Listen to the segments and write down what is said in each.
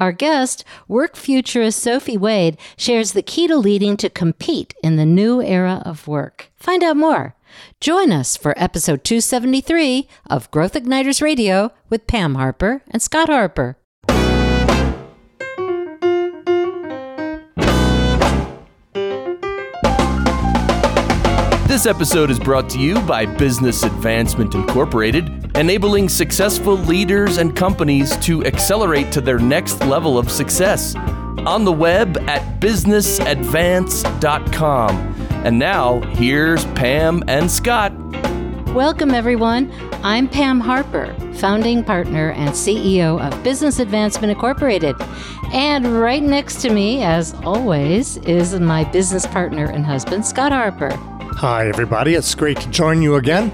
Our guest, work futurist Sophie Wade, shares the key to leading to compete in the new era of work. Find out more. Join us for episode 273 of Growth Igniters Radio with Pam Harper and Scott Harper. This episode is brought to you by Business Advancement Incorporated, enabling successful leaders and companies to accelerate to their next level of success. On the web at businessadvance.com. And now, here's Pam and Scott. Welcome, everyone. I'm Pam Harper, founding partner and CEO of Business Advancement Incorporated. And right next to me, as always, is my business partner and husband, Scott Harper. Hi, everybody. It's great to join you again.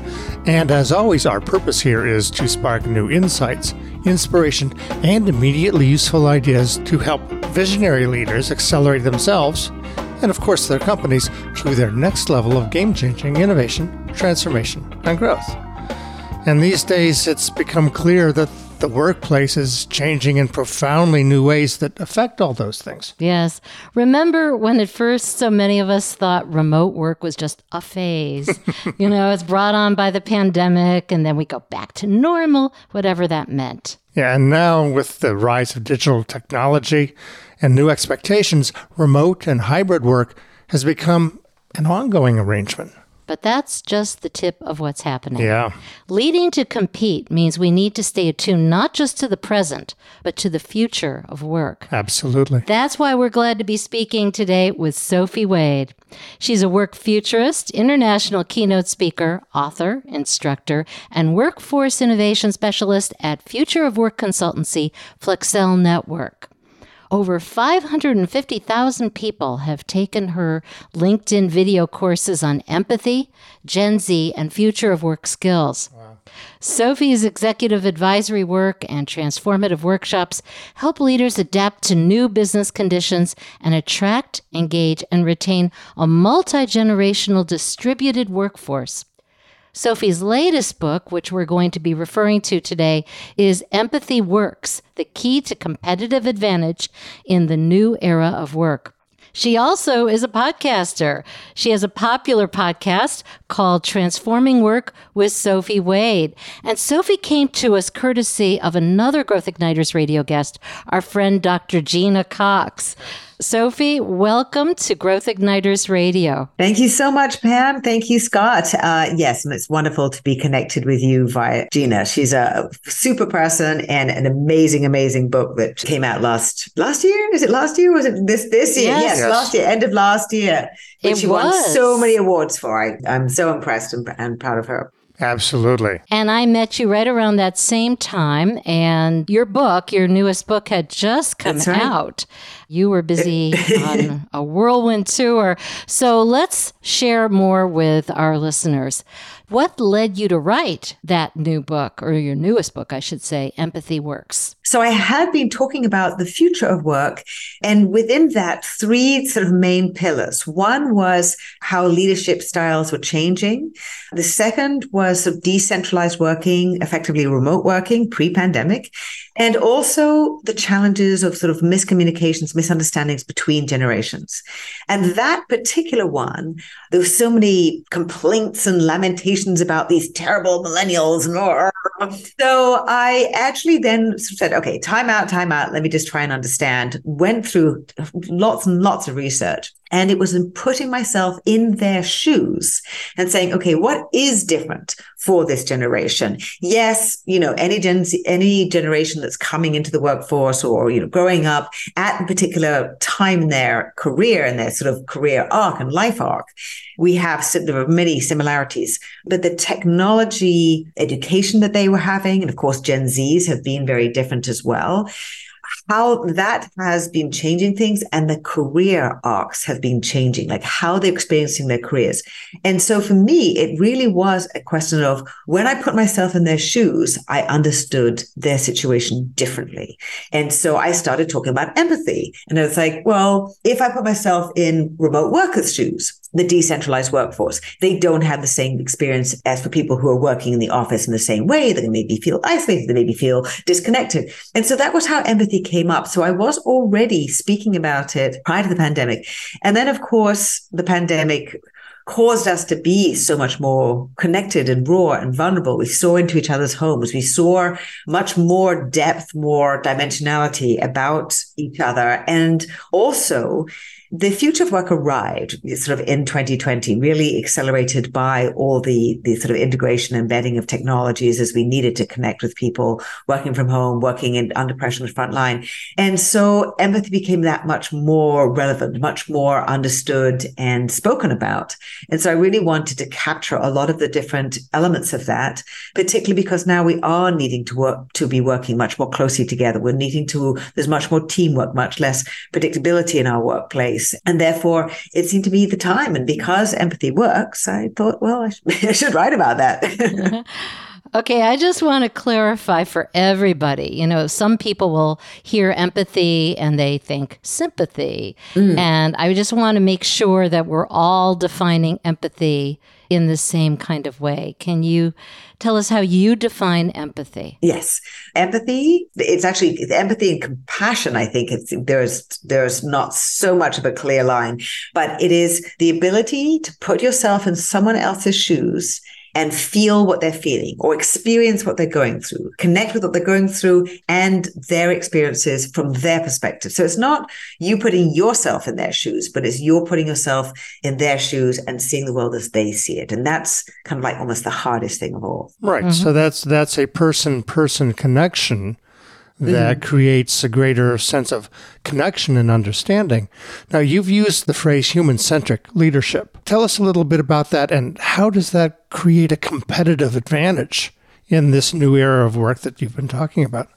And as always, our purpose here is to spark new insights, inspiration, and immediately useful ideas to help visionary leaders accelerate themselves and, of course, their companies to their next level of game changing innovation, transformation, and growth. And these days, it's become clear that the workplace is changing in profoundly new ways that affect all those things. Yes. Remember when at first so many of us thought remote work was just a phase? you know, it's brought on by the pandemic and then we go back to normal, whatever that meant. Yeah, and now with the rise of digital technology and new expectations, remote and hybrid work has become an ongoing arrangement. But that's just the tip of what's happening. Yeah. Leading to compete means we need to stay attuned not just to the present, but to the future of work. Absolutely. That's why we're glad to be speaking today with Sophie Wade. She's a work futurist, international keynote speaker, author, instructor, and workforce innovation specialist at Future of Work Consultancy, Flexcel Network. Over 550,000 people have taken her LinkedIn video courses on empathy, Gen Z, and future of work skills. Wow. Sophie's executive advisory work and transformative workshops help leaders adapt to new business conditions and attract, engage, and retain a multi generational distributed workforce. Sophie's latest book, which we're going to be referring to today, is Empathy Works The Key to Competitive Advantage in the New Era of Work. She also is a podcaster. She has a popular podcast called Transforming Work with Sophie Wade. And Sophie came to us courtesy of another Growth Igniters radio guest, our friend Dr. Gina Cox. Sophie, welcome to Growth Igniters Radio. Thank you so much, Pam. Thank you, Scott. Uh, yes, it's wonderful to be connected with you via Gina. She's a super person and an amazing, amazing book that came out last last year. Is it last year? was it this this year? Yes, yes, yes. last year, end of last year. Which it she was. won so many awards for. I, I'm so impressed and, and proud of her. Absolutely. And I met you right around that same time, and your book, your newest book, had just come right. out. You were busy on a whirlwind tour. So let's share more with our listeners. What led you to write that new book, or your newest book, I should say, Empathy Works? So I had been talking about the future of work, and within that, three sort of main pillars. One was how leadership styles were changing. The second was sort of decentralized working, effectively remote working pre-pandemic, and also the challenges of sort of miscommunications, misunderstandings between generations. And that particular one, there were so many complaints and lamentations about these terrible millennials and so I actually then said, okay, time out, time out. Let me just try and understand. Went through lots and lots of research. And it was in putting myself in their shoes and saying, okay, what is different for this generation? Yes, you know, any gen any generation that's coming into the workforce or, you know, growing up at a particular time in their career and their sort of career arc and life arc, we have, there are many similarities, but the technology education that they were having, and of course, Gen Zs have been very different as well how that has been changing things and the career arcs have been changing, like how they're experiencing their careers. And so for me, it really was a question of when I put myself in their shoes, I understood their situation differently. And so I started talking about empathy. And I was like, well, if I put myself in remote workers' shoes, the decentralized workforce. They don't have the same experience as for people who are working in the office in the same way. They maybe feel isolated, they maybe feel disconnected. And so that was how empathy came up. So I was already speaking about it prior to the pandemic. And then, of course, the pandemic caused us to be so much more connected and raw and vulnerable. We saw into each other's homes. We saw much more depth, more dimensionality about each other. And also, the future of work arrived sort of in 2020, really accelerated by all the, the sort of integration and embedding of technologies as we needed to connect with people working from home, working in under pressure on the front line. And so empathy became that much more relevant, much more understood and spoken about. And so I really wanted to capture a lot of the different elements of that, particularly because now we are needing to work, to be working much more closely together. We're needing to, there's much more teamwork, much less predictability in our workplace and therefore, it seemed to be the time. And because empathy works, I thought, well, I should, I should write about that. Okay, I just want to clarify for everybody. You know, some people will hear empathy and they think sympathy. Mm. And I just want to make sure that we're all defining empathy in the same kind of way. Can you tell us how you define empathy? Yes. Empathy, it's actually empathy and compassion. I think it's there's there's not so much of a clear line, but it is the ability to put yourself in someone else's shoes and feel what they're feeling or experience what they're going through, connect with what they're going through and their experiences from their perspective. So it's not you putting yourself in their shoes, but it's you're putting yourself in their shoes and seeing the world as they see it. And that's kind of like almost the hardest thing of all. Right. Mm-hmm. So that's that's a person person connection that mm-hmm. creates a greater sense of connection and understanding. Now, you've used the phrase human centric leadership. Tell us a little bit about that and how does that create a competitive advantage in this new era of work that you've been talking about?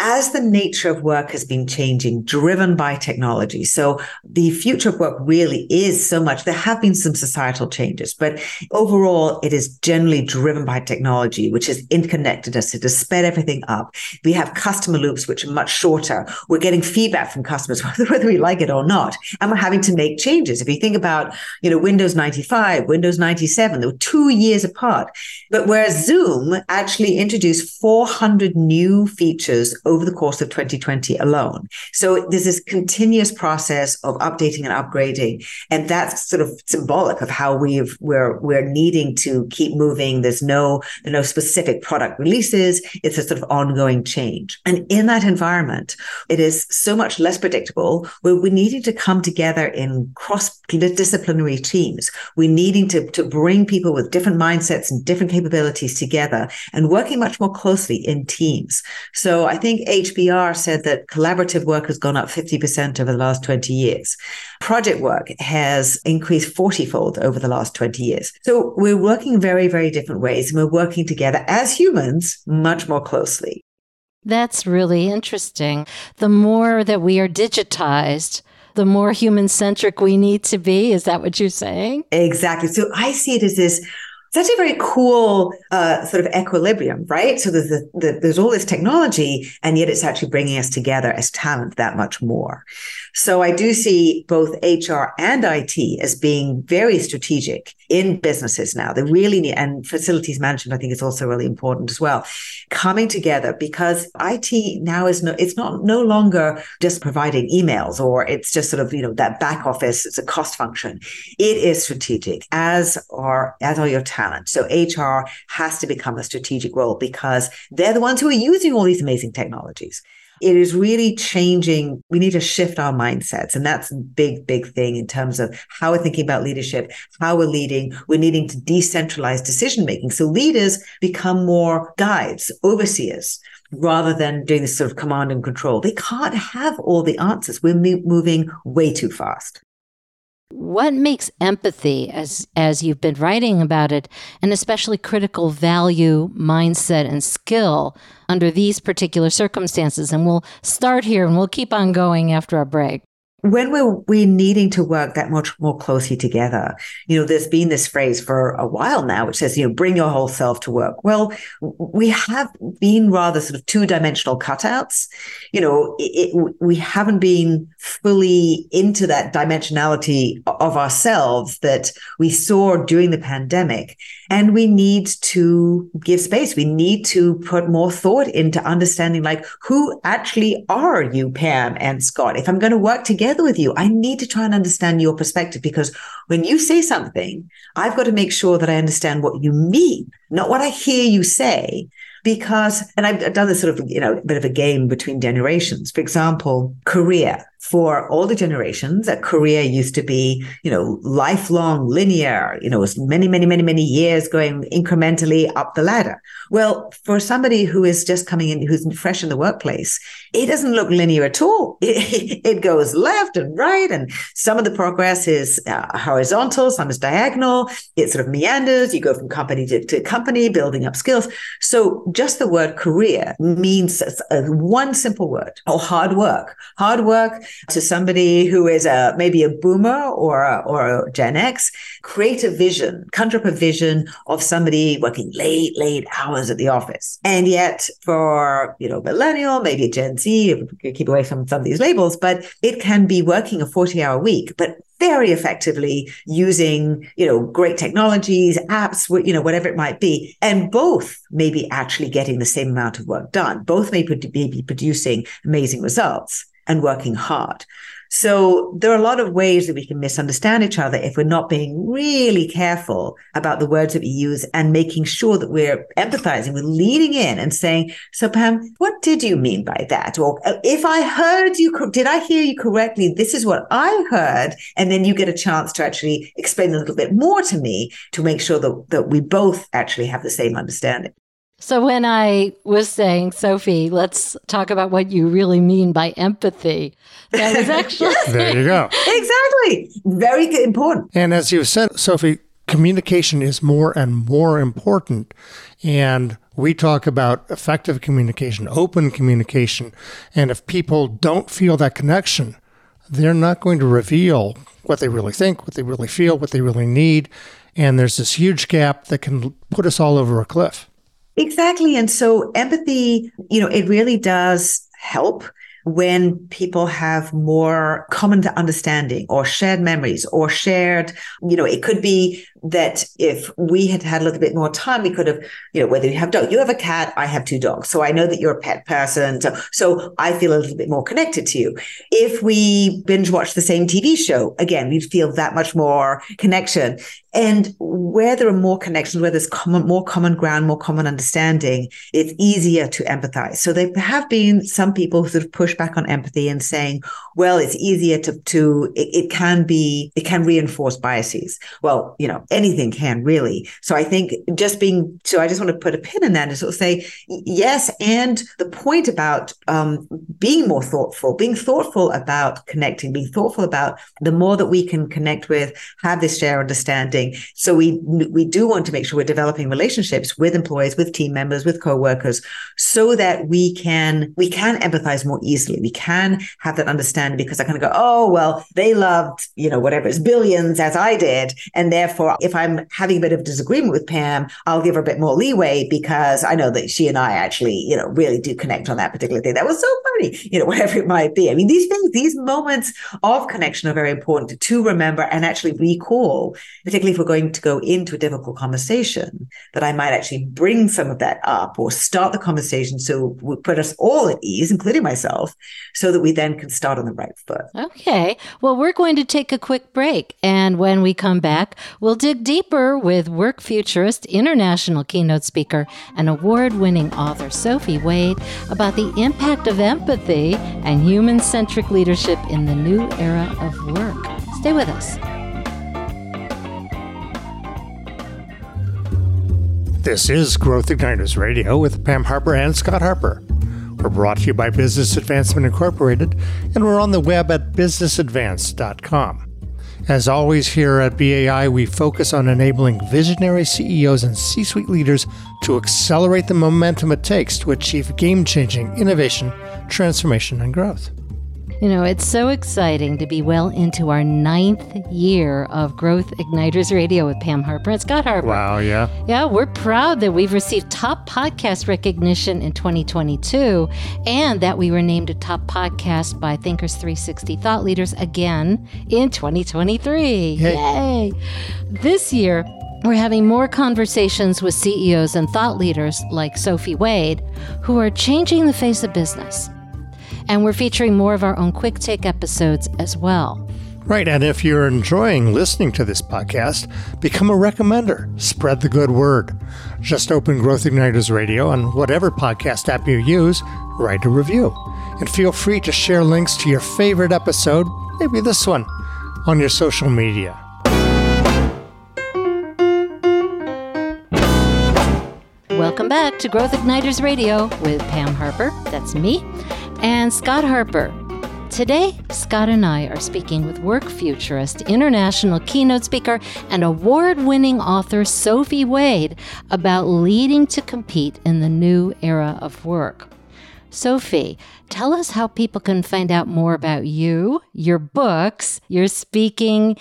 As the nature of work has been changing, driven by technology. So the future of work really is so much. There have been some societal changes, but overall, it is generally driven by technology, which has interconnected us. It has sped everything up. We have customer loops, which are much shorter. We're getting feedback from customers, whether we like it or not. And we're having to make changes. If you think about, you know, Windows 95, Windows 97, they were two years apart. But whereas Zoom actually introduced 400 new features over the course of 2020 alone. So there's this continuous process of updating and upgrading. And that's sort of symbolic of how we've, we're, we're needing to keep moving. There's no, no specific product releases. It's a sort of ongoing change. And in that environment, it is so much less predictable. We're, we're needing to come together in cross disciplinary teams. We're needing to, to bring people with different mindsets and different capabilities together and working much more closely in teams. So I think HBR said that collaborative work has gone up 50% over the last 20 years. Project work has increased 40 fold over the last 20 years. So we're working very, very different ways and we're working together as humans much more closely. That's really interesting. The more that we are digitized, the more human centric we need to be. Is that what you're saying? Exactly. So I see it as this such a very cool uh, sort of equilibrium, right? So there's the, the, there's all this technology, and yet it's actually bringing us together as talent that much more. So I do see both HR and IT as being very strategic in businesses now. They really need, and facilities management, I think is also really important as well, coming together because IT now is no, it's not no longer just providing emails or it's just sort of, you know, that back office, it's a cost function. It is strategic as are, as are your talent. So HR has to become a strategic role because they're the ones who are using all these amazing technologies it is really changing. We need to shift our mindsets. And that's a big, big thing in terms of how we're thinking about leadership, how we're leading. We're needing to decentralize decision making. So leaders become more guides, overseers, rather than doing this sort of command and control. They can't have all the answers. We're moving way too fast. What makes empathy, as as you've been writing about it, an especially critical value, mindset, and skill under these particular circumstances? And we'll start here and we'll keep on going after our break when we're we needing to work that much more closely together? You know there's been this phrase for a while now which says you know bring your whole self to work. Well we have been rather sort of two-dimensional cutouts. You know it, it, we haven't been fully into that dimensionality of ourselves that we saw during the pandemic. And we need to give space. We need to put more thought into understanding like who actually are you, Pam and Scott? If I'm going to work together with you, I need to try and understand your perspective because when you say something, I've got to make sure that I understand what you mean, not what I hear you say because, and I've done this sort of, you know, bit of a game between generations. For example, career for older generations, a career used to be, you know, lifelong, linear, you know, many, many, many, many years going incrementally up the ladder. Well, for somebody who is just coming in, who's fresh in the workplace, it doesn't look linear at all. It, it goes left and right, and some of the progress is uh, horizontal, some is diagonal. It sort of meanders. You go from company to, to company, building up skills. So just the word career means one simple word, or hard work. Hard work to somebody who is a maybe a boomer or a, or a Gen X, create a vision, conjure up a vision of somebody working late, late hours at the office. And yet for, you know, millennial, maybe Gen Z, keep away from some of these labels, but it can be working a 40 hour week, but very effectively using, you know, great technologies, apps, you know, whatever it might be. And both may be actually getting the same amount of work done. Both may be producing amazing results and working hard. So there are a lot of ways that we can misunderstand each other if we're not being really careful about the words that we use and making sure that we're empathizing, we're leaning in and saying, so Pam, what did you mean by that? Or uh, if I heard you, did I hear you correctly? This is what I heard. And then you get a chance to actually explain a little bit more to me to make sure that, that we both actually have the same understanding. So, when I was saying, Sophie, let's talk about what you really mean by empathy, that was actually. there you go. Exactly. Very important. And as you said, Sophie, communication is more and more important. And we talk about effective communication, open communication. And if people don't feel that connection, they're not going to reveal what they really think, what they really feel, what they really need. And there's this huge gap that can put us all over a cliff. Exactly. And so empathy, you know, it really does help when people have more common understanding or shared memories or shared, you know, it could be that if we had had a little bit more time, we could have, you know, whether you have dog, you have a cat, I have two dogs. So I know that you're a pet person. So, so I feel a little bit more connected to you. If we binge watch the same TV show, again, we'd feel that much more connection. And where there are more connections, where there's common, more common ground, more common understanding, it's easier to empathize. So there have been some people who sort of push back on empathy and saying, well, it's easier to, to it, it can be, it can reinforce biases. Well, you know, anything can really. So I think just being, so I just want to put a pin in that and sort of say, yes. And the point about um, being more thoughtful, being thoughtful about connecting, being thoughtful about the more that we can connect with, have this shared understanding. So we, we do want to make sure we're developing relationships with employees, with team members, with co-workers, so that we can, we can empathize more easily. We can have that understanding because I kind of go, oh, well, they loved, you know, whatever it's billions as I did. And therefore if I'm having a bit of disagreement with Pam, I'll give her a bit more leeway because I know that she and I actually, you know, really do connect on that particular thing. That was so funny, you know, whatever it might be. I mean, these things, these moments of connection are very important to remember and actually recall, particularly if we're going to go into a difficult conversation, that I might actually bring some of that up or start the conversation so we put us all at ease, including myself, so that we then can start on the right foot. Okay. Well, we're going to take a quick break. And when we come back, we'll dig deeper with work futurist, international keynote speaker, and award winning author Sophie Wade about the impact of empathy and human centric leadership in the new era of work. Stay with us. This is Growth Igniters Radio with Pam Harper and Scott Harper. We're brought to you by Business Advancement Incorporated, and we're on the web at businessadvance.com. As always, here at BAI, we focus on enabling visionary CEOs and C suite leaders to accelerate the momentum it takes to achieve game changing innovation, transformation, and growth. You know, it's so exciting to be well into our ninth year of Growth Igniters Radio with Pam Harper and Scott Harper. Wow, yeah. Yeah, we're proud that we've received top podcast recognition in 2022 and that we were named a top podcast by Thinkers 360 Thought Leaders again in 2023. Yay. Yay. This year, we're having more conversations with CEOs and thought leaders like Sophie Wade who are changing the face of business. And we're featuring more of our own quick take episodes as well. Right. And if you're enjoying listening to this podcast, become a recommender. Spread the good word. Just open Growth Igniters Radio on whatever podcast app you use, write a review. And feel free to share links to your favorite episode, maybe this one, on your social media. Welcome back to Growth Igniters Radio with Pam Harper, that's me, and Scott Harper. Today, Scott and I are speaking with work futurist, international keynote speaker, and award winning author Sophie Wade about leading to compete in the new era of work. Sophie, tell us how people can find out more about you, your books, your speaking,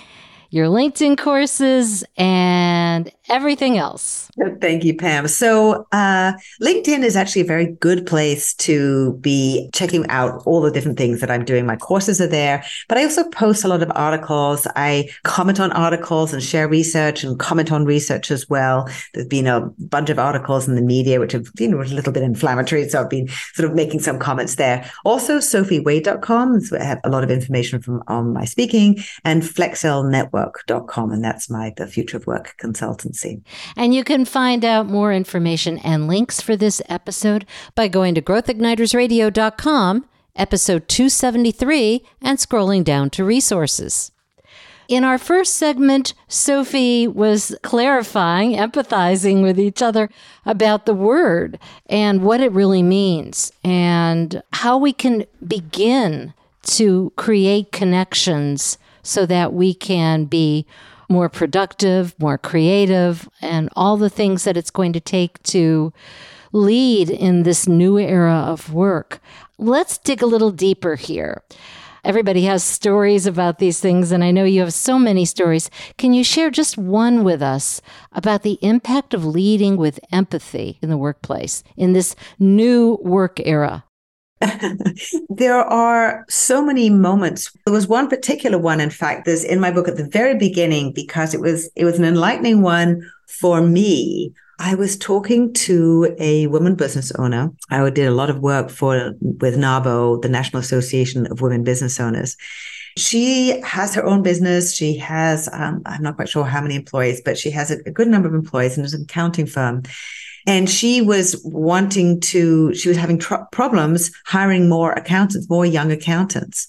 your LinkedIn courses, and everything else. Thank you, Pam. So, uh, LinkedIn is actually a very good place to be checking out all the different things that I'm doing. My courses are there, but I also post a lot of articles. I comment on articles and share research and comment on research as well. There's been a bunch of articles in the media which have been a little bit inflammatory. So, I've been sort of making some comments there. Also, sophiewade.com is I have a lot of information from on my speaking and flexcelnetwork.com. And that's my The Future of Work consultancy. And you can find out more information and links for this episode by going to growthignitersradio.com, episode 273, and scrolling down to resources. In our first segment, Sophie was clarifying, empathizing with each other about the word and what it really means and how we can begin to create connections so that we can be more productive, more creative, and all the things that it's going to take to lead in this new era of work. Let's dig a little deeper here. Everybody has stories about these things, and I know you have so many stories. Can you share just one with us about the impact of leading with empathy in the workplace in this new work era? there are so many moments. There was one particular one, in fact, there's in my book at the very beginning because it was it was an enlightening one for me. I was talking to a woman business owner. I did a lot of work for with NAWBO, the National Association of Women Business Owners. She has her own business. She has, um, I'm not quite sure how many employees, but she has a, a good number of employees and is an accounting firm. And she was wanting to, she was having tr- problems hiring more accountants, more young accountants.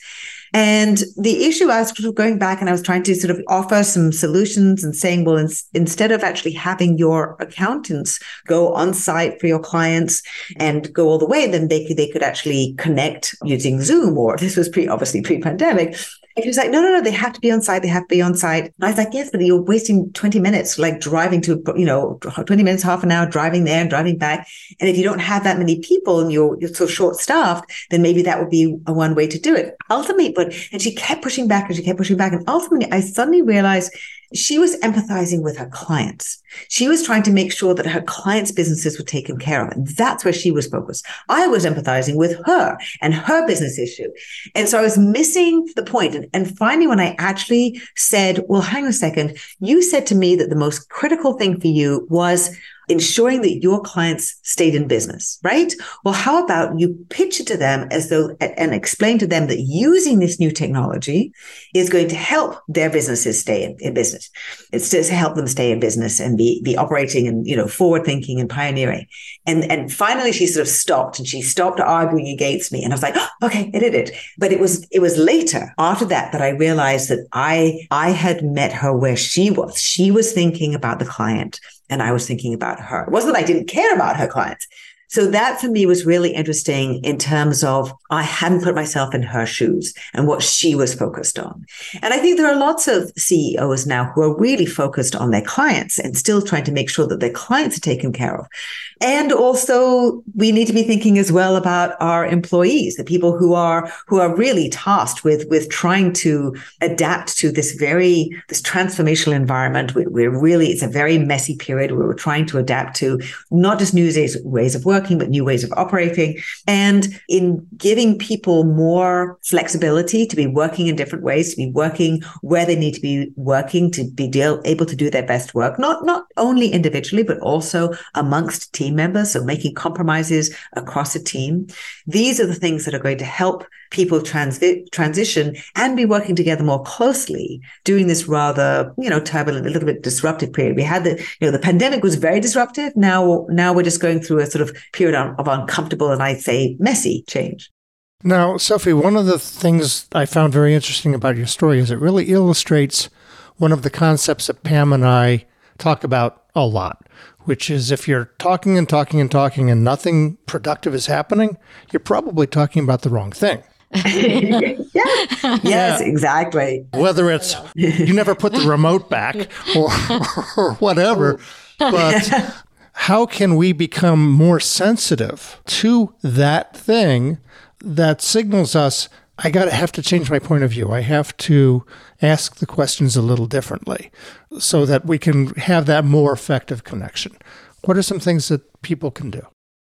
And the issue I was going back and I was trying to sort of offer some solutions and saying, well, in, instead of actually having your accountants go on site for your clients and go all the way, then they could, they could actually connect using Zoom or this was pre, obviously pre pandemic. And she was like, no, no, no, they have to be on site. They have to be on site. And I was like, yes, but you're wasting 20 minutes, like driving to, you know, 20 minutes, half an hour, driving there and driving back. And if you don't have that many people and you're, you're so short staffed, then maybe that would be a one way to do it. Ultimately, but, and she kept pushing back and she kept pushing back. And ultimately, I suddenly realized she was empathizing with her clients. She was trying to make sure that her clients' businesses were taken care of. And that's where she was focused. I was empathizing with her and her business issue. And so I was missing the point. And, and finally, when I actually said, well, hang on a second, you said to me that the most critical thing for you was ensuring that your clients stayed in business, right? Well, how about you pitch it to them as though and explain to them that using this new technology is going to help their businesses stay in, in business. It's to help them stay in business and be, be operating and, you know, forward thinking and pioneering. And, and finally she sort of stopped and she stopped arguing against me. And I was like, oh, okay, I did it. But it was, it was later after that that I realized that I, I had met her where she was. She was thinking about the client and I was thinking about her. It wasn't that I didn't care about her clients, So that for me was really interesting in terms of I hadn't put myself in her shoes and what she was focused on. And I think there are lots of CEOs now who are really focused on their clients and still trying to make sure that their clients are taken care of. And also we need to be thinking as well about our employees, the people who are who are really tasked with with trying to adapt to this very this transformational environment. We, we're really it's a very messy period where we're trying to adapt to not just new ways, of working, but new ways of operating. And in giving people more flexibility to be working in different ways, to be working where they need to be working, to be deal, able to do their best work, not, not only individually, but also amongst team members. So making compromises across a team. These are the things that are going to help people transi- transition and be working together more closely during this rather, you know, turbulent, a little bit disruptive period. We had the, you know, the pandemic was very disruptive. Now, now we're just going through a sort of period of uncomfortable and I'd say messy change. Now, Sophie, one of the things I found very interesting about your story is it really illustrates one of the concepts that Pam and I talk about a lot, which is if you're talking and talking and talking and nothing productive is happening, you're probably talking about the wrong thing. yeah. Yes, yeah. exactly. Whether it's you never put the remote back or, or whatever, but how can we become more sensitive to that thing that signals us I got to have to change my point of view. I have to ask the questions a little differently so that we can have that more effective connection. What are some things that people can do?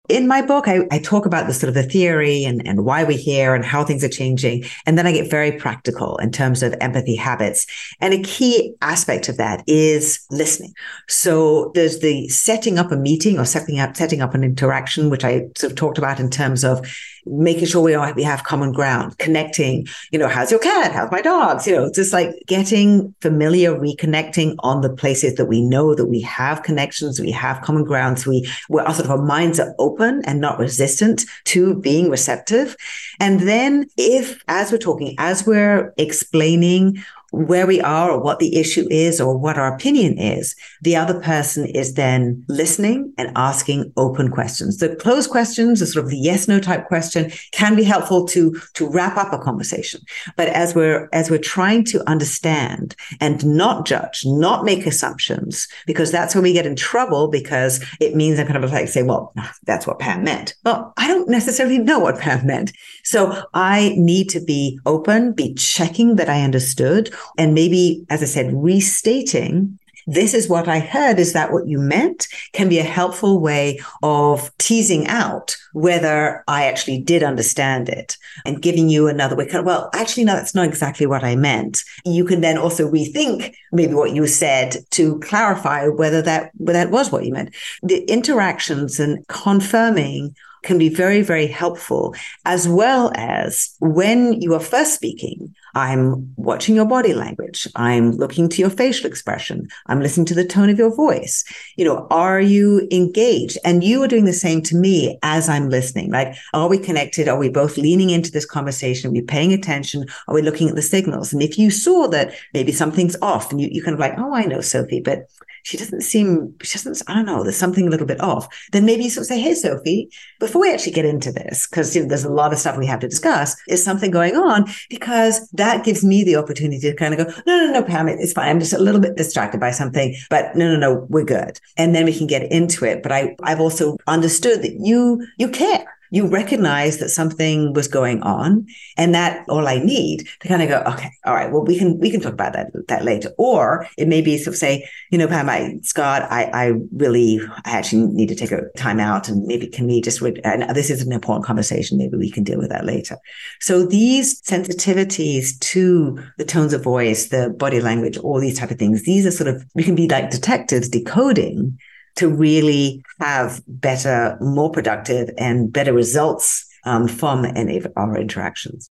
in my book, I, I, talk about the sort of the theory and, and why we're here and how things are changing. And then I get very practical in terms of empathy habits. And a key aspect of that is listening. So there's the setting up a meeting or setting up, setting up an interaction, which I sort of talked about in terms of making sure we all we have common ground, connecting, you know, how's your cat? How's my dogs? You know, just like getting familiar, reconnecting on the places that we know that we have connections, we have common grounds. We, where our sort of our minds are open and not resistant to being receptive. And then if, as we're talking, as we're explaining where we are or what the issue is or what our opinion is, the other person is then listening and asking open questions. The closed questions, the sort of the yes, no type question can be helpful to, to wrap up a conversation. But as we're, as we're trying to understand and not judge, not make assumptions, because that's when we get in trouble because it means I'm kind of like say, well, that's what Pam meant. Well, I don't necessarily know what Pam meant. So I need to be open, be checking that I understood and maybe, as I said, restating this is what I heard. Is that what you meant? Can be a helpful way of teasing out whether I actually did understand it and giving you another way. Well, actually, no, that's not exactly what I meant. You can then also rethink maybe what you said to clarify whether that, whether that was what you meant. The interactions and confirming can be very, very helpful, as well as when you are first speaking, I'm watching your body language. I'm looking to your facial expression. I'm listening to the tone of your voice. You know, are you engaged? And you are doing the same to me as I'm listening. Like, are we connected? Are we both leaning into this conversation? Are we paying attention? Are we looking at the signals? And if you saw that maybe something's off and you, you kind of like, oh, I know, Sophie, but she doesn't seem, she doesn't, I don't know, there's something a little bit off. Then maybe you sort of say, Hey, Sophie, before we actually get into this, because you know, there's a lot of stuff we have to discuss, is something going on? Because that gives me the opportunity to kind of go, no, no, no, Pam, it's fine. I'm just a little bit distracted by something, but no, no, no, we're good. And then we can get into it. But I, I've also understood that you, you care you recognize that something was going on and that all I need to kind of go, okay, all right, well, we can, we can talk about that, that later. Or it may be sort of say, you know, Pam, I, Scott, I, I really, I actually need to take a time out and maybe can we just, re- and this is an important conversation. Maybe we can deal with that later. So these sensitivities to the tones of voice, the body language, all these type of things, these are sort of, we can be like detectives decoding to really have better, more productive, and better results um, from any of our interactions.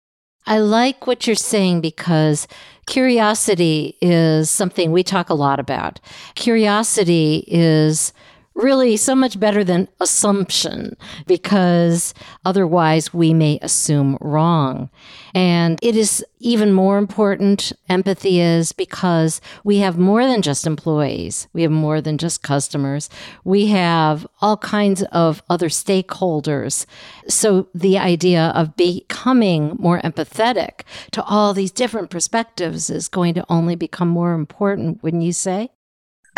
I like what you're saying because curiosity is something we talk a lot about. Curiosity is really so much better than assumption because otherwise we may assume wrong. And it is even more important, empathy is because we have more than just employees. We have more than just customers. We have all kinds of other stakeholders. So the idea of becoming more empathetic to all these different perspectives is going to only become more important, wouldn't you say?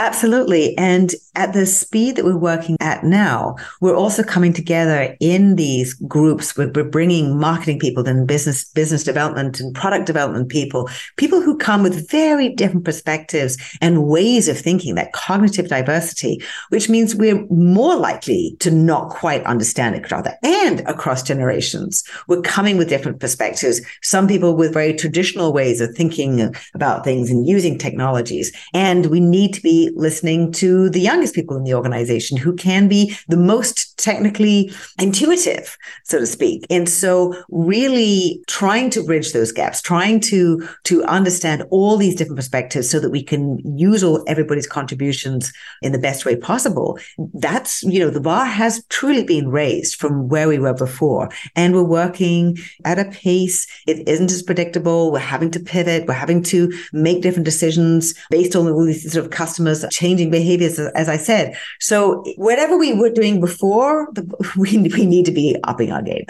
Absolutely. And at the speed that we're working at now, we're also coming together in these groups. We're, we're, bringing marketing people and business, business development and product development people, people who come with very different perspectives and ways of thinking, that cognitive diversity, which means we're more likely to not quite understand each other and across generations. We're coming with different perspectives. Some people with very traditional ways of thinking about things and using technologies. And we need to be listening to the youngest people in the organization who can be the most technically intuitive, so to speak. And so really trying to bridge those gaps, trying to, to understand all these different perspectives so that we can use all everybody's contributions in the best way possible. That's, you know, the bar has truly been raised from where we were before. And we're working at a pace. It isn't as predictable. We're having to pivot. We're having to make different decisions based on all these sort of customers changing behaviors, as I said. So whatever we were doing before, we, we need to be upping our game.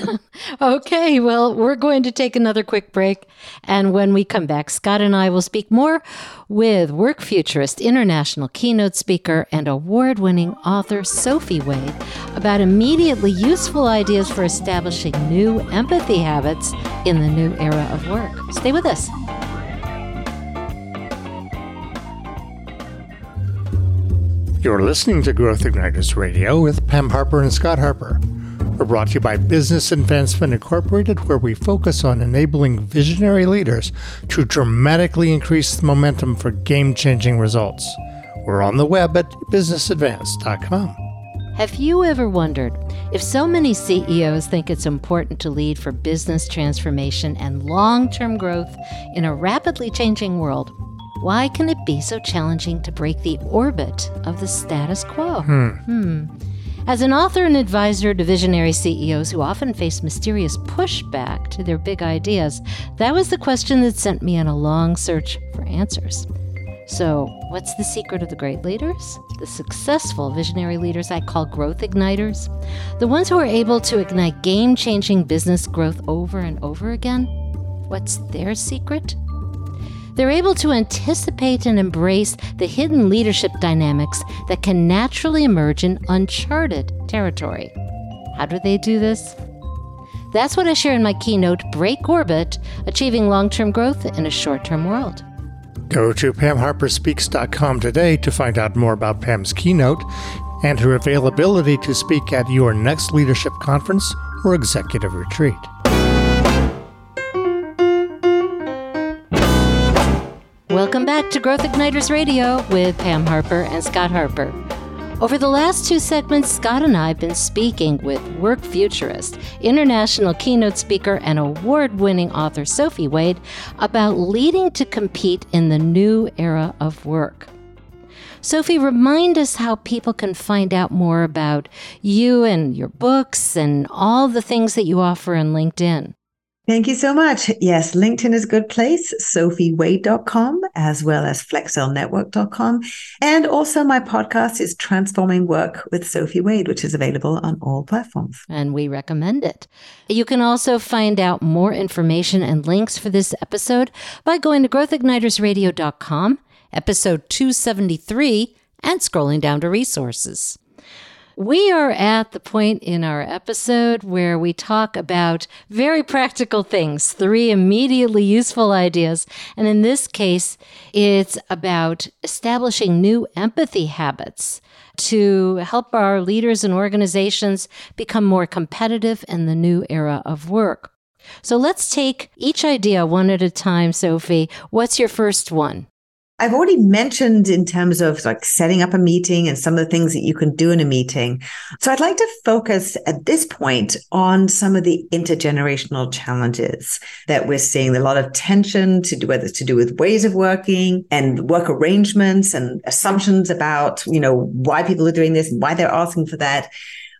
okay, well, we're going to take another quick break. And when we come back, Scott and I will speak more with work futurist, international keynote speaker, and award winning author Sophie Wade about immediately useful ideas for establishing new empathy habits in the new era of work. Stay with us. You're listening to Growth Igniters Radio with Pam Harper and Scott Harper. We're brought to you by Business Advancement Incorporated, where we focus on enabling visionary leaders to dramatically increase the momentum for game changing results. We're on the web at businessadvance.com. Have you ever wondered if so many CEOs think it's important to lead for business transformation and long term growth in a rapidly changing world? Why can it be so challenging to break the orbit of the status quo? Hmm. hmm. As an author and advisor to visionary CEOs who often face mysterious pushback to their big ideas, that was the question that sent me on a long search for answers. So, what's the secret of the great leaders? The successful visionary leaders I call growth igniters? The ones who are able to ignite game changing business growth over and over again? What's their secret? They're able to anticipate and embrace the hidden leadership dynamics that can naturally emerge in uncharted territory. How do they do this? That's what I share in my keynote, Break Orbit Achieving Long Term Growth in a Short Term World. Go to PamHarperSpeaks.com today to find out more about Pam's keynote and her availability to speak at your next leadership conference or executive retreat. Welcome back to Growth Igniters Radio with Pam Harper and Scott Harper. Over the last two segments, Scott and I have been speaking with work futurist, international keynote speaker, and award winning author Sophie Wade about leading to compete in the new era of work. Sophie, remind us how people can find out more about you and your books and all the things that you offer on LinkedIn. Thank you so much. Yes, LinkedIn is a good place, sophiewade.com, as well as flexcelnetwork.com. And also my podcast is Transforming Work with Sophie Wade, which is available on all platforms. And we recommend it. You can also find out more information and links for this episode by going to growthignitersradio.com, episode 273, and scrolling down to resources. We are at the point in our episode where we talk about very practical things, three immediately useful ideas. And in this case, it's about establishing new empathy habits to help our leaders and organizations become more competitive in the new era of work. So let's take each idea one at a time, Sophie. What's your first one? I've already mentioned in terms of like setting up a meeting and some of the things that you can do in a meeting. So I'd like to focus at this point on some of the intergenerational challenges that we're seeing. A lot of tension to do whether it's to do with ways of working and work arrangements and assumptions about, you know, why people are doing this and why they're asking for that.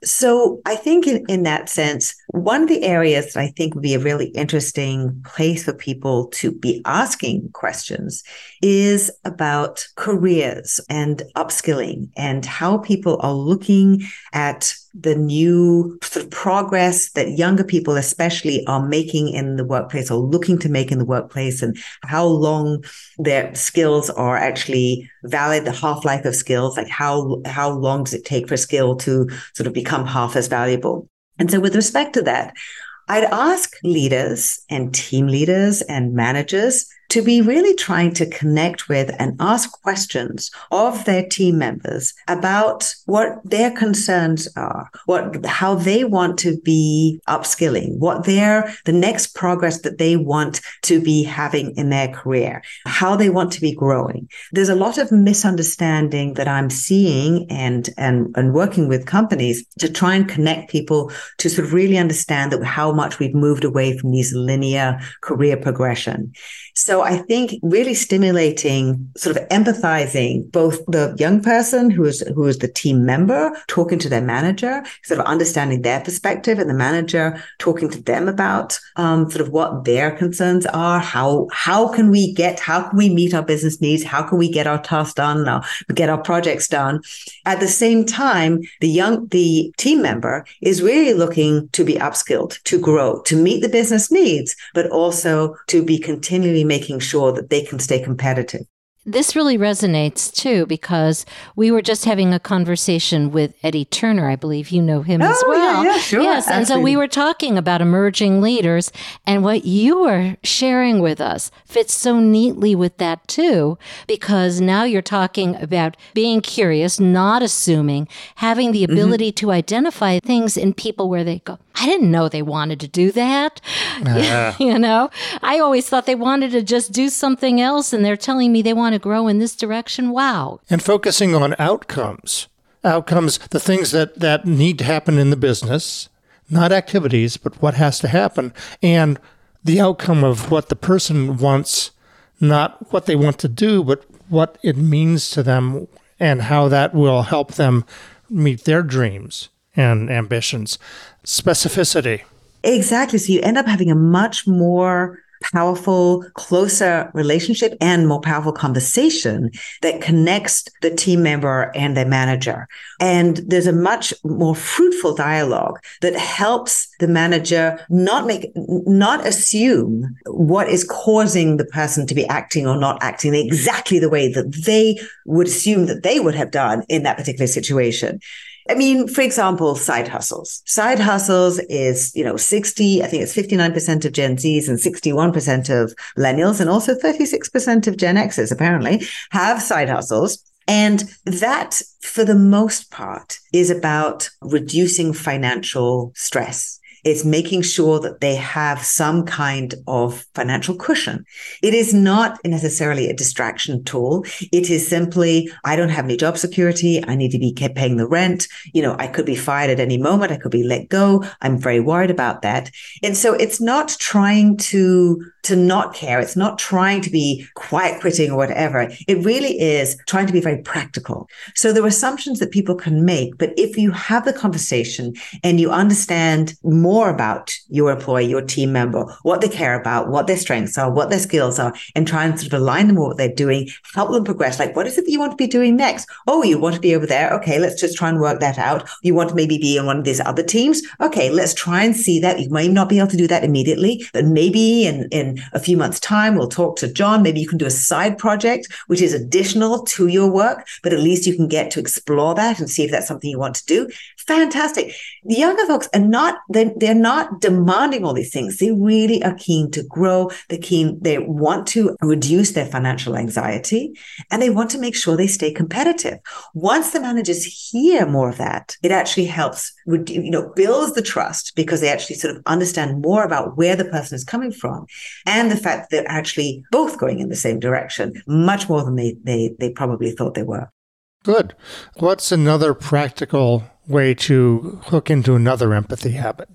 So I think in, in that sense, one of the areas that I think would be a really interesting place for people to be asking questions is about careers and upskilling and how people are looking at the new sort of progress that younger people especially are making in the workplace or looking to make in the workplace and how long their skills are actually valid the half-life of skills like how how long does it take for skill to sort of become half as valuable? And so with respect to that i'd ask leaders and team leaders and managers to be really trying to connect with and ask questions of their team members about what their concerns are, what how they want to be upskilling, what their the next progress that they want to be having in their career, how they want to be growing. There's a lot of misunderstanding that I'm seeing and and and working with companies to try and connect people to sort of really understand that how much we've moved away from these linear career progression. So I think really stimulating, sort of empathizing both the young person who is who is the team member talking to their manager, sort of understanding their perspective, and the manager talking to them about um, sort of what their concerns are. How how can we get how can we meet our business needs? How can we get our tasks done? Or get our projects done? At the same time, the young the team member is really looking to be upskilled, to grow, to meet the business needs, but also to be continually making sure that they can stay competitive. This really resonates too because we were just having a conversation with Eddie Turner. I believe you know him oh, as well. Yeah, yeah, sure. Yes, and so we were talking about emerging leaders, and what you were sharing with us fits so neatly with that too, because now you're talking about being curious, not assuming, having the mm-hmm. ability mm-hmm. to identify things in people where they go, I didn't know they wanted to do that. Uh. you know, I always thought they wanted to just do something else, and they're telling me they want to grow in this direction. Wow. And focusing on outcomes. Outcomes, the things that, that need to happen in the business, not activities, but what has to happen. And the outcome of what the person wants, not what they want to do, but what it means to them and how that will help them meet their dreams and ambitions. Specificity. Exactly. So you end up having a much more powerful, closer relationship and more powerful conversation that connects the team member and their manager. And there's a much more fruitful dialogue that helps the manager not make, not assume what is causing the person to be acting or not acting exactly the way that they would assume that they would have done in that particular situation. I mean, for example, side hustles. Side hustles is, you know, 60, I think it's 59% of Gen Zs and 61% of millennials and also 36% of Gen Xs apparently have side hustles. And that, for the most part, is about reducing financial stress it's making sure that they have some kind of financial cushion. It is not necessarily a distraction tool. It is simply, I don't have any job security. I need to be paying the rent. You know, I could be fired at any moment. I could be let go. I'm very worried about that. And so it's not trying to to not care. It's not trying to be quiet quitting or whatever. It really is trying to be very practical. So there are assumptions that people can make, but if you have the conversation and you understand more about your employee, your team member, what they care about, what their strengths are, what their skills are, and try and sort of align them with what they're doing, help them progress. Like, what is it that you want to be doing next? Oh, you want to be over there. Okay, let's just try and work that out. You want to maybe be in one of these other teams. Okay, let's try and see that. You may not be able to do that immediately, but maybe in, in a few months' time, we'll talk to John. Maybe you can do a side project, which is additional to your work, but at least you can get to explore that and see if that's something you want to do. Fantastic. The younger folks are not, they're, they're not demanding all these things. They really are keen to grow. They're keen, they want to reduce their financial anxiety and they want to make sure they stay competitive. Once the managers hear more of that, it actually helps, you know, builds the trust because they actually sort of understand more about where the person is coming from and the fact that they're actually both going in the same direction, much more than they, they, they probably thought they were. Good. What's another practical way to hook into another empathy habit?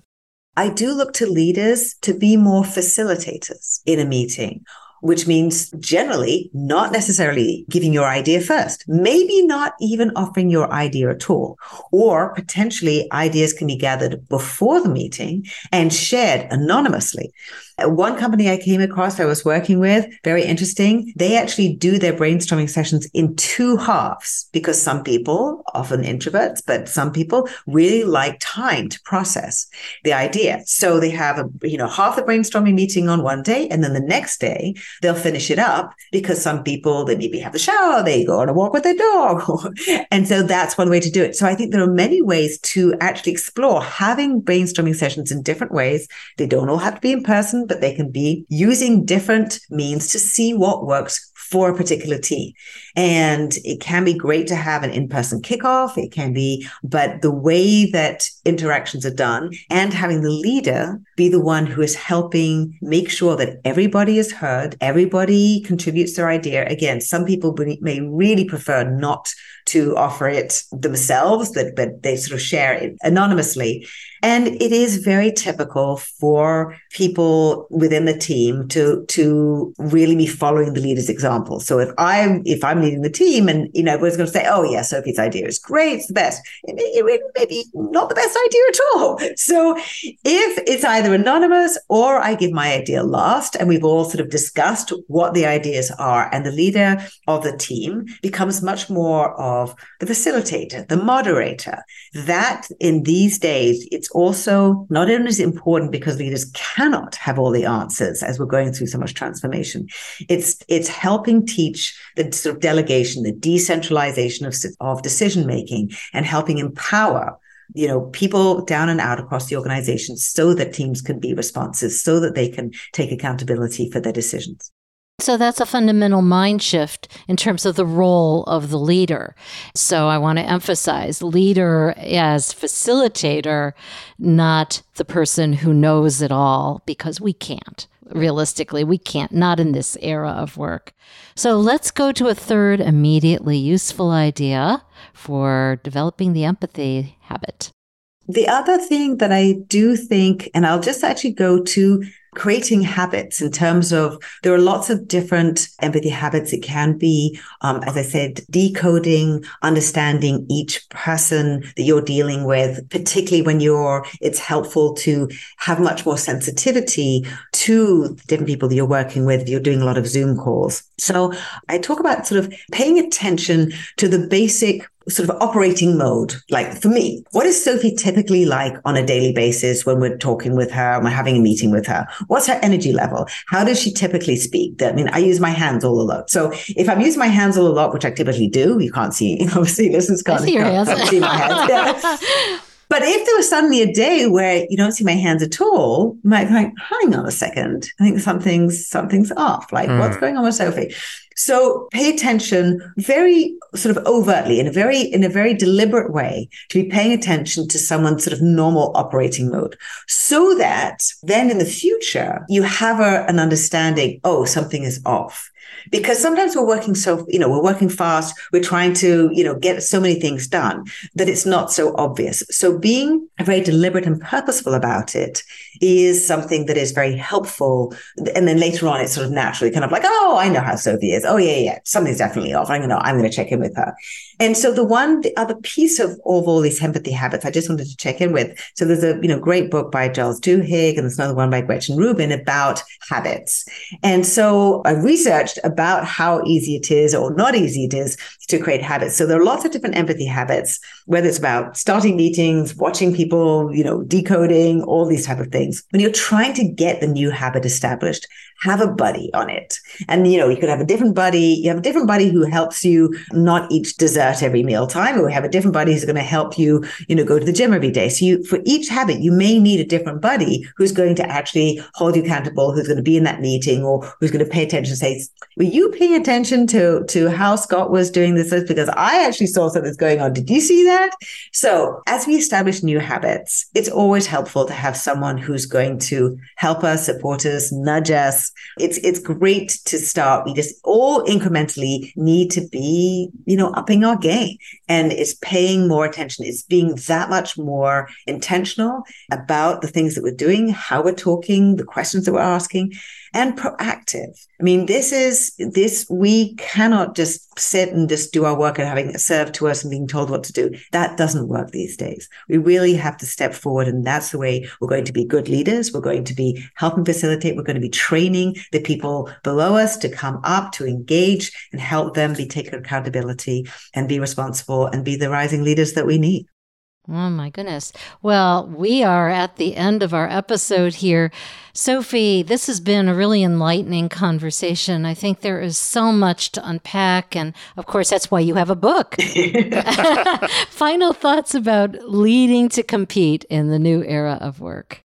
I do look to leaders to be more facilitators in a meeting which means generally not necessarily giving your idea first, maybe not even offering your idea at all, or potentially ideas can be gathered before the meeting and shared anonymously. Uh, one company I came across I was working with, very interesting. They actually do their brainstorming sessions in two halves because some people, often introverts, but some people really like time to process the idea. So they have a, you know, half the brainstorming meeting on one day. And then the next day they'll finish it up because some people, they maybe have a shower, they go on a walk with their dog. and so that's one way to do it. So I think there are many ways to actually explore having brainstorming sessions in different ways. They don't all have to be in person but they can be using different means to see what works for a particular team. And it can be great to have an in person kickoff. It can be, but the way that interactions are done and having the leader be the one who is helping make sure that everybody is heard, everybody contributes their idea. Again, some people may really prefer not to offer it themselves, but, but they sort of share it anonymously. And it is very typical for people within the team to, to really be following the leader's example. So if I'm, if I'm leading the team and, you know, everyone's going to say, oh yeah, Sophie's idea is great. It's the best. It may, it may be not the best idea at all. So if it's either anonymous or I give my idea last and we've all sort of discussed what the ideas are and the leader of the team becomes much more of the facilitator, the moderator, that in these days, it's also not only is important because leaders cannot have all the answers as we're going through so much transformation. It's, it's helping teach the sort of delegation, the decentralization of, of decision making and helping empower you know people down and out across the organization so that teams can be responsive so that they can take accountability for their decisions so that's a fundamental mind shift in terms of the role of the leader. So I want to emphasize leader as facilitator, not the person who knows it all, because we can't. Realistically, we can't, not in this era of work. So let's go to a third immediately useful idea for developing the empathy habit. The other thing that I do think, and I'll just actually go to creating habits in terms of there are lots of different empathy habits. It can be, um, as I said, decoding, understanding each person that you're dealing with, particularly when you're, it's helpful to have much more sensitivity to different people that you're working with. You're doing a lot of Zoom calls. So I talk about sort of paying attention to the basic sort of operating mode. Like for me, what is Sophie typically like on a daily basis when we're talking with her and we're having a meeting with her? What's her energy level? How does she typically speak? I mean, I use my hands all a lot. So if I'm using my hands all a lot, which I typically do, you can't see, obviously, this is can't, see your hands. Can't see my hands. Yeah. But if there was suddenly a day where you don't see my hands at all, you might think, hang on a second. I think something's something's off. Like, mm. what's going on with Sophie? So pay attention very sort of overtly in a very in a very deliberate way to be paying attention to someone's sort of normal operating mode so that then in the future you have a, an understanding oh something is off because sometimes we're working so you know we're working fast we're trying to you know get so many things done that it's not so obvious. So being very deliberate and purposeful about it is something that is very helpful. And then later on it's sort of naturally kind of like oh i know how sophie is. Oh yeah yeah something's definitely off. I'm gonna i'm gonna check in with her. And so the one, the other piece of, of all these empathy habits, I just wanted to check in with. So there's a, you know, great book by Charles Duhigg and there's another one by Gretchen Rubin about habits. And so I researched about how easy it is or not easy it is to create habits. So there are lots of different empathy habits, whether it's about starting meetings, watching people, you know, decoding, all these type of things. When you're trying to get the new habit established, have a buddy on it. And, you know, you could have a different buddy, you have a different buddy who helps you not eat dessert every meal time, or we have a different buddy who's going to help you, you know, go to the gym every day. So you, for each habit, you may need a different buddy who's going to actually hold you accountable, who's going to be in that meeting or who's going to pay attention and say, were you paying attention to, to how Scott was doing this? Because I actually saw something going on. Did you see that? So as we establish new habits, it's always helpful to have someone who's going to help us, support us, nudge us. It's, it's great to start. We just all incrementally need to be, you know, upping our game and it's paying more attention. It's being that much more intentional about the things that we're doing, how we're talking, the questions that we're asking and proactive. I mean, this is this, we cannot just sit and just do our work and having it served to us and being told what to do. That doesn't work these days. We really have to step forward. And that's the way we're going to be good leaders. We're going to be helping facilitate. We're going to be training the people below us to come up, to engage and help them be taking accountability and be responsible and be the rising leaders that we need. Oh my goodness. Well, we are at the end of our episode here. Sophie, this has been a really enlightening conversation. I think there is so much to unpack. And of course, that's why you have a book. Final thoughts about leading to compete in the new era of work.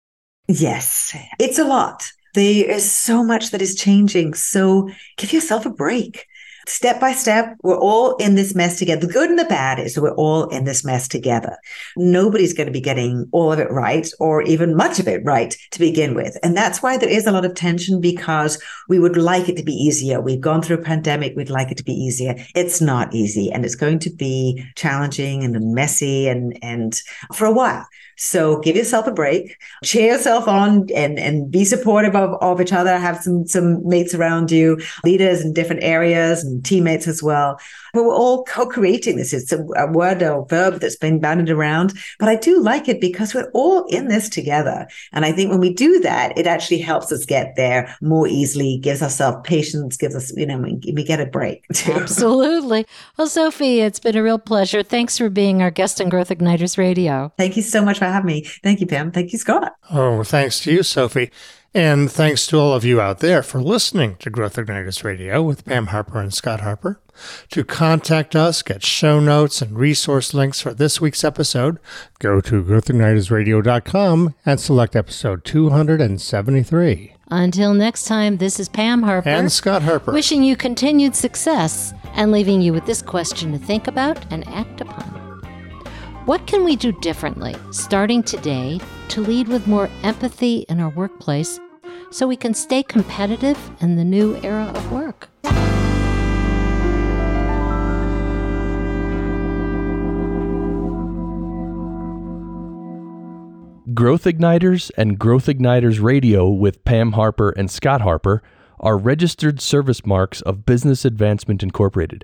Yes, it's a lot. There is so much that is changing. So give yourself a break step by step, we're all in this mess together. The good and the bad is we're all in this mess together. Nobody's going to be getting all of it right or even much of it right to begin with. And that's why there is a lot of tension because we would like it to be easier. We've gone through a pandemic. We'd like it to be easier. It's not easy and it's going to be challenging and messy and, and for a while. So give yourself a break, cheer yourself on and, and be supportive of, of each other. Have some, some mates around you, leaders in different areas and teammates as well. But we're all co-creating this. It's a, a word or verb that's been bandied around, but I do like it because we're all in this together. And I think when we do that, it actually helps us get there more easily, gives ourselves patience, gives us, you know, we, we get a break. Too. Absolutely. Well, Sophie, it's been a real pleasure. Thanks for being our guest on Growth Igniters Radio. Thank you so much for having me. Thank you, Pam. Thank you, Scott. Oh, thanks to you, Sophie. And thanks to all of you out there for listening to Growth Igniters Radio with Pam Harper and Scott Harper. To contact us, get show notes and resource links for this week's episode, go to growthignitersradio.com and select episode 273. Until next time, this is Pam Harper and Scott Harper, wishing you continued success and leaving you with this question to think about and act upon. What can we do differently starting today to lead with more empathy in our workplace so we can stay competitive in the new era of work? Growth Igniters and Growth Igniters Radio with Pam Harper and Scott Harper are registered service marks of Business Advancement Incorporated.